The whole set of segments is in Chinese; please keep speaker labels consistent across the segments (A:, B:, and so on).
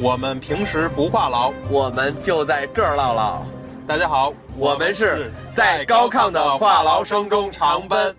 A: 我们平时不话痨，
B: 我们就在这儿唠唠。
A: 大家好，
B: 我们是在高亢的话痨声中长奔。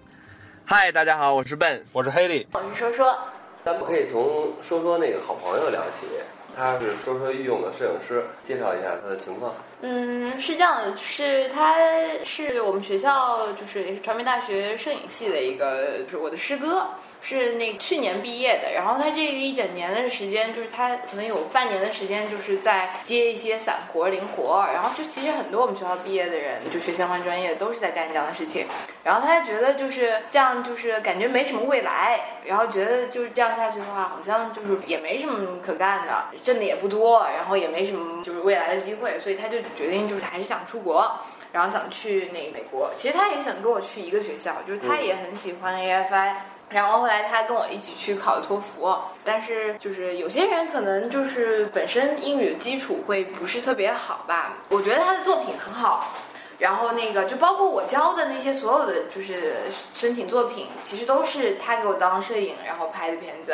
B: 嗨，大家好，我是笨，
A: 我是黑利，
C: 我是说说。
D: 咱们可以从说说那个好朋友聊起，他是说说御用的摄影师，介绍一下他的情况。
C: 嗯，是这样的，是他是我们学校就是也是传媒大学摄影系的一个，就是我的师哥。是那去年毕业的，然后他这一整年的时间，就是他可能有半年的时间，就是在接一些散活、零活，然后就其实很多我们学校毕业的人，就学相关专业都是在干这样的事情，然后他觉得就是这样，就是感觉没什么未来，然后觉得就是这样下去的话，好像就是也没什么可干的，挣的也不多，然后也没什么就是未来的机会，所以他就决定就是还是想出国，然后想去那美国。其实他也想跟我去一个学校，就是他也很喜欢 AFI。然后后来他跟我一起去考托福，但是就是有些人可能就是本身英语基础会不是特别好吧。我觉得他的作品很好，然后那个就包括我教的那些所有的就是申请作品，其实都是他给我当摄影然后拍的片子。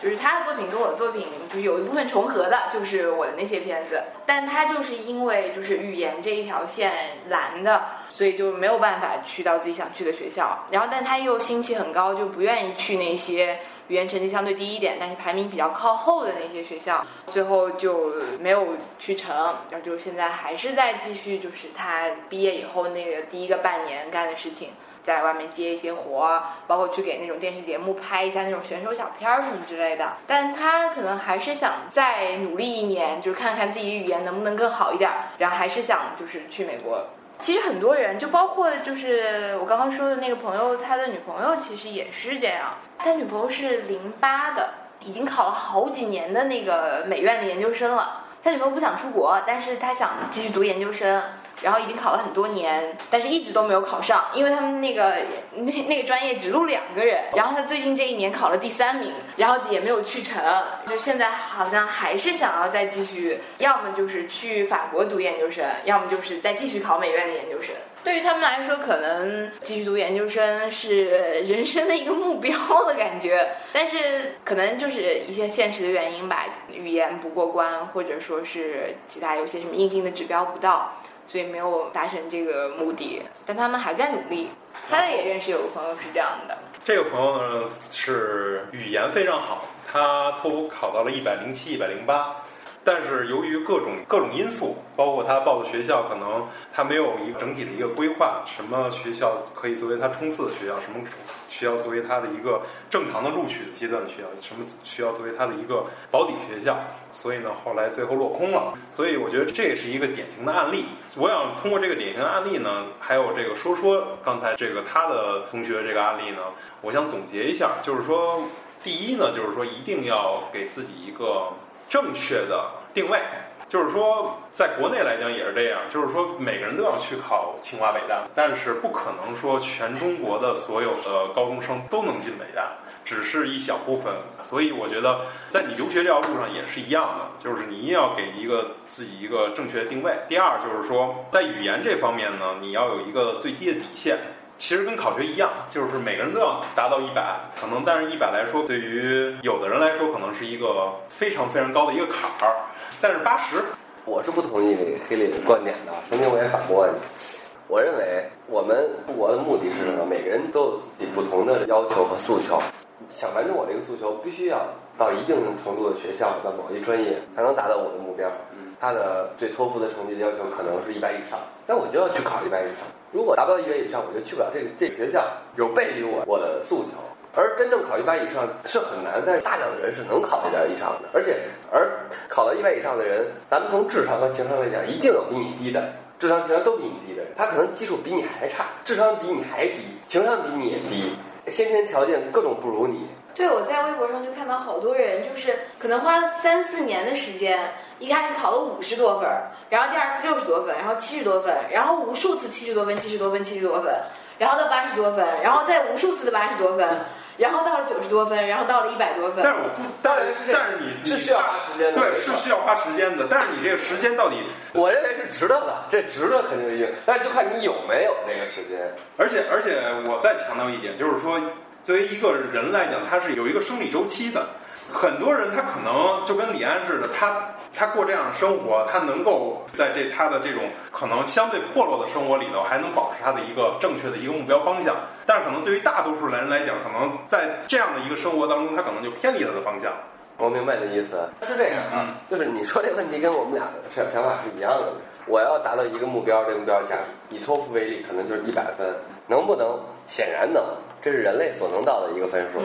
C: 就是他的作品跟我的作品就是有一部分重合的，就是我的那些片子，但他就是因为就是语言这一条线拦的，所以就没有办法去到自己想去的学校。然后，但他又心气很高，就不愿意去那些语言成绩相对低一点，但是排名比较靠后的那些学校，最后就没有去成。然后就现在还是在继续，就是他毕业以后那个第一个半年干的事情。在外面接一些活，包括去给那种电视节目拍一下那种选手小片儿什么之类的。但他可能还是想再努力一年，就是看看自己语言能不能更好一点。然后还是想就是去美国。其实很多人，就包括就是我刚刚说的那个朋友，他的女朋友其实也是这样。他女朋友是零八的，已经考了好几年的那个美院的研究生了。他女朋友不想出国，但是他想继续读研究生。然后已经考了很多年，但是一直都没有考上，因为他们那个那那个专业只录两个人。然后他最近这一年考了第三名，然后也没有去成，就现在好像还是想要再继续，要么就是去法国读研究生，要么就是再继续考美院的研究生。对于他们来说，可能继续读研究生是人生的一个目标的感觉，但是可能就是一些现实的原因吧，语言不过关，或者说是其他有些什么硬性的指标不到。所以没有达成这个目的，但他们还在努力。他也认识有个朋友是这样的，
A: 这个朋友呢是语言非常好，他托福考到了一百零七、一百零八。但是由于各种各种因素，包括他报的学校，可能他没有一个整体的一个规划，什么学校可以作为他冲刺的学校，什么学校作为他的一个正常的录取的阶段的学校，什么学校作为他的一个保底学校，所以呢，后来最后落空了。所以我觉得这也是一个典型的案例。我想通过这个典型的案例呢，还有这个说说刚才这个他的同学这个案例呢，我想总结一下，就是说，第一呢，就是说一定要给自己一个。正确的定位，就是说，在国内来讲也是这样，就是说每个人都要去考清华北大，但是不可能说全中国的所有的高中生都能进北大，只是一小部分。所以我觉得，在你留学这条路上也是一样的，就是你一定要给一个自己一个正确的定位。第二就是说，在语言这方面呢，你要有一个最低的底线。其实跟考学一样，就是每个人都要达到一百，可能但是一百来说，对于有的人来说，可能是一个非常非常高的一个坎儿。但是八十，
D: 我是不同意这个黑里的观点的。曾经我也反驳过你。我认为我们出国的目的是什么？每个人都有自己不同的要求和诉求。想完成我这个诉求，必须要到一定程度的学校，到某一专业，才能达到我的目标。他的对托福的成绩的要求可能是一百以上，那我就要去考一百以上。如果达不到一百以上，我就去不了这个这个学校，有悖于我我的诉求。而真正考一百以上是很难，但是大量的人是能考一百以上的。而且，而考到一百以上的人，咱们从智商和情商来讲，一定有比你低的，智商情商都比你低的人。他可能基础比你还差，智商比你还低，情商比你也低，先天条件各种不如你。
C: 对，我在微博上就看到好多人，就是可能花了三四年的时间。一开始考了五十多分，然后第二次六十多分，然后七十多分，然后无数次七十多分、七十多分、七十多分，然后到八十多分，然后再无数次的八十多分，然后到了九十多分，然后到了一百多分。
A: 但是我不，但是但是你
D: 是需要花时间的，
A: 对，是需要花时间的。但是你这个时间到底，
D: 我认为是值得的，这值得肯定是硬，但是就看你有没有那个时间。
A: 而且而且我再强调一点，就是说，作为一个人来讲，他是有一个生理周期的。很多人他可能就跟李安似的，他他过这样的生活，他能够在这他的这种可能相对破落的生活里头，还能保持他的一个正确的一个目标方向。但是可能对于大多数人来讲，可能在这样的一个生活当中，他可能就偏离了的方向。
D: 我明白你的意思，是这样啊，就是你说这个问题跟我们俩的想想法是一样的。我要达到一个目标，这个目标假以托福为例，可能就是一百分，能不能？显然能，这是人类所能到的一个分数。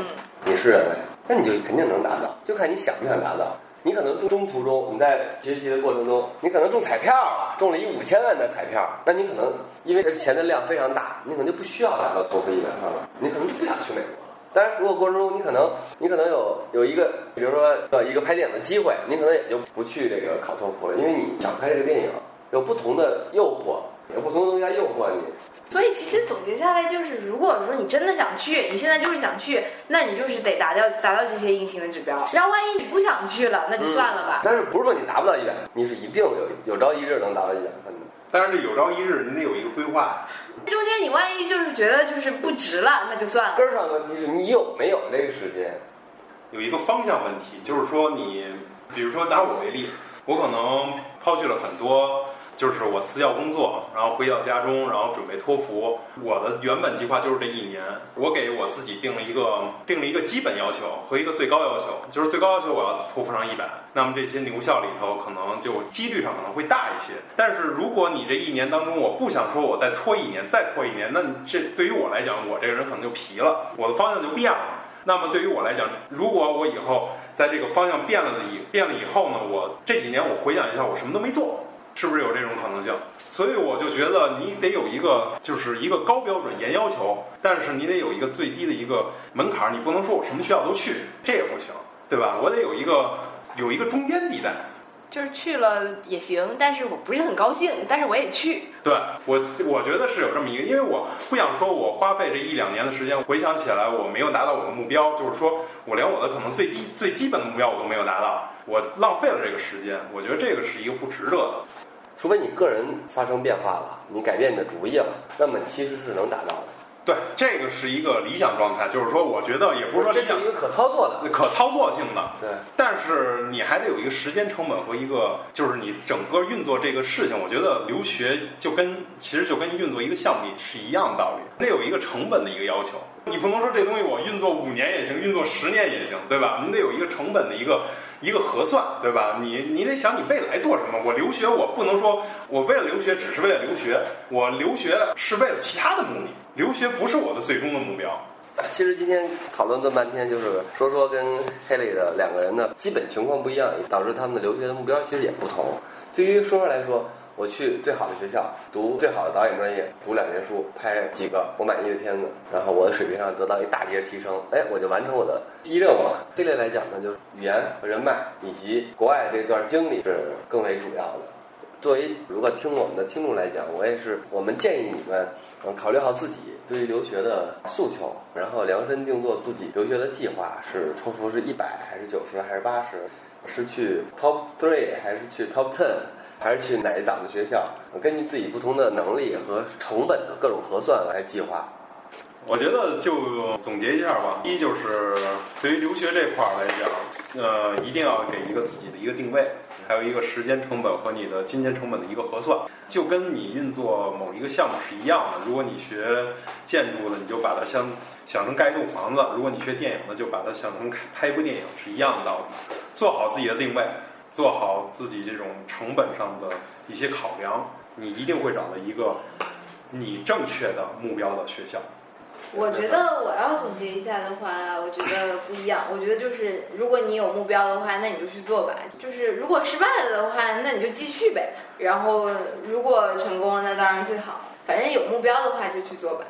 D: 你是人类，那你就肯定能达到，就看你想不想达到。你可能中中途中你在学习的过程中，你可能中彩票了，中了一五千万的彩票，那你可能因为这钱的量非常大，你可能就不需要达到托福一百万了，你可能就不想去美国。当然，如果过程中你可能你可能有有一个，比如说呃一个拍电影的机会，你可能也就不去这个考托福了，因为你想拍这个电影有不同的诱惑，有不同的东西在诱惑你。
C: 所以其实总结下来就是，如果说你真的想去，你现在就是想去，那你就是得达到达到这些硬性的指标。然后万一你不想去了，那就算了吧。
D: 但是不是说你达不到一百，你是一定有有朝一日能达到一百分的。
A: 但是这有朝一日你得有一个规划。
C: 中间你万一就是觉得就是不值了，那就算了。
D: 根儿上的问题是你有没有那个时间？
A: 有一个方向问题，就是说你，比如说拿我为例，我可能抛弃了很多。就是我辞掉工作，然后回到家中，然后准备托福。我的原本计划就是这一年，我给我自己定了一个定了一个基本要求和一个最高要求，就是最高要求我要托福上一百。那么这些牛校里头可能就几率上可能会大一些。但是如果你这一年当中我不想说我再拖一年，再拖一年，那这对于我来讲，我这个人可能就皮了，我的方向就变了。那么对于我来讲，如果我以后在这个方向变了的以变了以后呢，我这几年我回想一下，我什么都没做。是不是有这种可能性？所以我就觉得你得有一个，就是一个高标准、严要求，但是你得有一个最低的一个门槛，你不能说我什么学校都去，这也不行，对吧？我得有一个有一个中间地带。
C: 就是去了也行，但是我不是很高兴，但是我也去。
A: 对我，我觉得是有这么一个，因为我不想说我花费这一两年的时间，回想起来我没有达到我的目标，就是说我连我的可能最低最基本的目标我都没有达到，我浪费了这个时间，我觉得这个是一个不值得的。
D: 除非你个人发生变化了，你改变你的主意了，那么其实是能达到的。
A: 对，这个是一个理想状态，就是说，我觉得也不是说
D: 这是一个可操作的、
A: 可操作性的。
D: 对，
A: 但是你还得有一个时间成本和一个，就是你整个运作这个事情。我觉得留学就跟其实就跟运作一个项目是一样的道理，那有一个成本的一个要求。你不能说这东西我运作五年也行，运作十年也行，对吧？你得有一个成本的一个。一个核算，对吧？你你得想你未来做什么。我留学，我不能说我为了留学只是为了留学，我留学是为了其他的目的。留学不是我的最终的目标。
D: 其实今天讨论这么半天，就是说说跟黑里的两个人的基本情况不一样，导致他们的留学的目标其实也不同。对于说说来说。我去最好的学校读最好的导演专业，读两年书，拍几个我满意的片子，然后我的水平上得到一大截提升，哎，我就完成我的第一任务了。这类来讲呢，就是语言和人脉以及国外这段经历是更为主要的。作为如果听我们的听众来讲，我也是，我们建议你们嗯考虑好自己对于留学的诉求，然后量身定做自己留学的计划，是托福是一百还是九十还是八十，是去 top three 还是去 top ten。还是去哪一档的学校？根据自己不同的能力和成本的各种核算来计划。
A: 我觉得就总结一下吧。一就是对于留学这块儿来讲，呃，一定要给一个自己的一个定位，还有一个时间成本和你的金钱成本的一个核算。就跟你运作某一个项目是一样的。如果你学建筑的，你就把它想想成盖一栋房子；如果你学电影的，就把它想成拍一部电影，是一样的道理。做好自己的定位。做好自己这种成本上的一些考量，你一定会找到一个你正确的目标的学校。
C: 我觉得我要总结一下的话，我觉得不一样。我觉得就是，如果你有目标的话，那你就去做吧。就是如果失败了的话，那你就继续呗。然后如果成功了，那当然最好。反正有目标的话，就去做吧。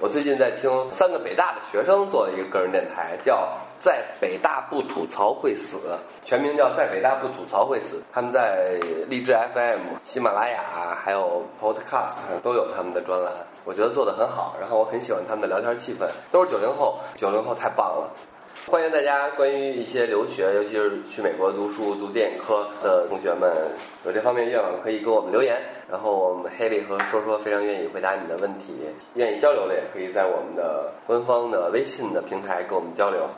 D: 我最近在听三个北大的学生做的一个个人电台，叫“在北大不吐槽会死”，全名叫“在北大不吐槽会死”。他们在荔枝 FM、喜马拉雅还有 Podcast 上都有他们的专栏，我觉得做得很好。然后我很喜欢他们的聊天气氛，都是九零后，九零后太棒了。欢迎大家关于一些留学，尤其是去美国读书、读电影科的同学们，有这方面愿望可以给我们留言。然后我们黑莉和说说非常愿意回答你的问题，愿意交流的也可以在我们的官方的微信的平台跟我们交流。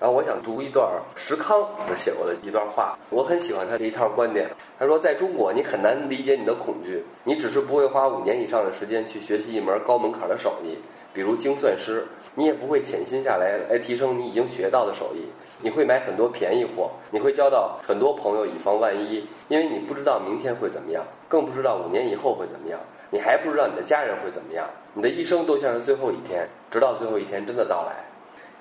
D: 然后我想读一段石康写过的一段话，我很喜欢他的一套观点。他说，在中国，你很难理解你的恐惧，你只是不会花五年以上的时间去学习一门高门槛的手艺，比如精算师，你也不会潜心下来来提升你已经学到的手艺。你会买很多便宜货，你会交到很多朋友以防万一，因为你不知道明天会怎么样，更不知道五年以后会怎么样，你还不知道你的家人会怎么样。你的一生都像是最后一天，直到最后一天真的到来。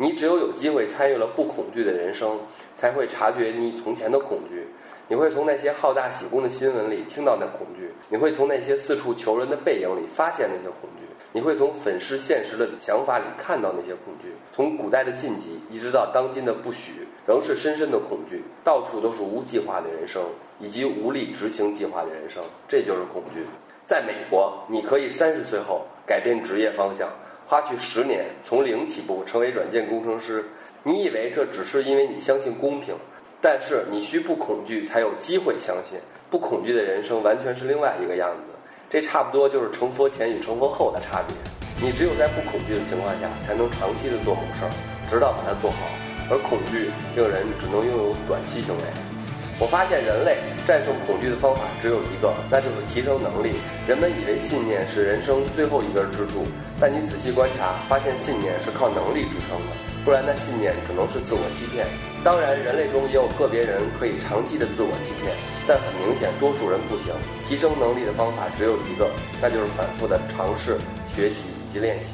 D: 你只有有机会参与了不恐惧的人生，才会察觉你从前的恐惧。你会从那些好大喜功的新闻里听到那恐惧，你会从那些四处求人的背影里发现那些恐惧，你会从粉饰现实的想法里看到那些恐惧。从古代的禁忌一直到当今的不许，仍是深深的恐惧。到处都是无计划的人生，以及无力执行计划的人生，这就是恐惧。在美国，你可以三十岁后改变职业方向。花去十年从零起步成为软件工程师，你以为这只是因为你相信公平？但是你需不恐惧才有机会相信，不恐惧的人生完全是另外一个样子。这差不多就是成佛前与成佛后的差别。你只有在不恐惧的情况下，才能长期的做某事儿，直到把它做好。而恐惧令人只能拥有短期行为。我发现人类战胜恐惧的方法只有一个，那就是提升能力。人们以为信念是人生最后一根支柱，但你仔细观察，发现信念是靠能力支撑的，不然那信念只能是自我欺骗。当然，人类中也有个别人可以长期的自我欺骗，但很明显，多数人不行。提升能力的方法只有一个，那就是反复的尝试、学习以及练习。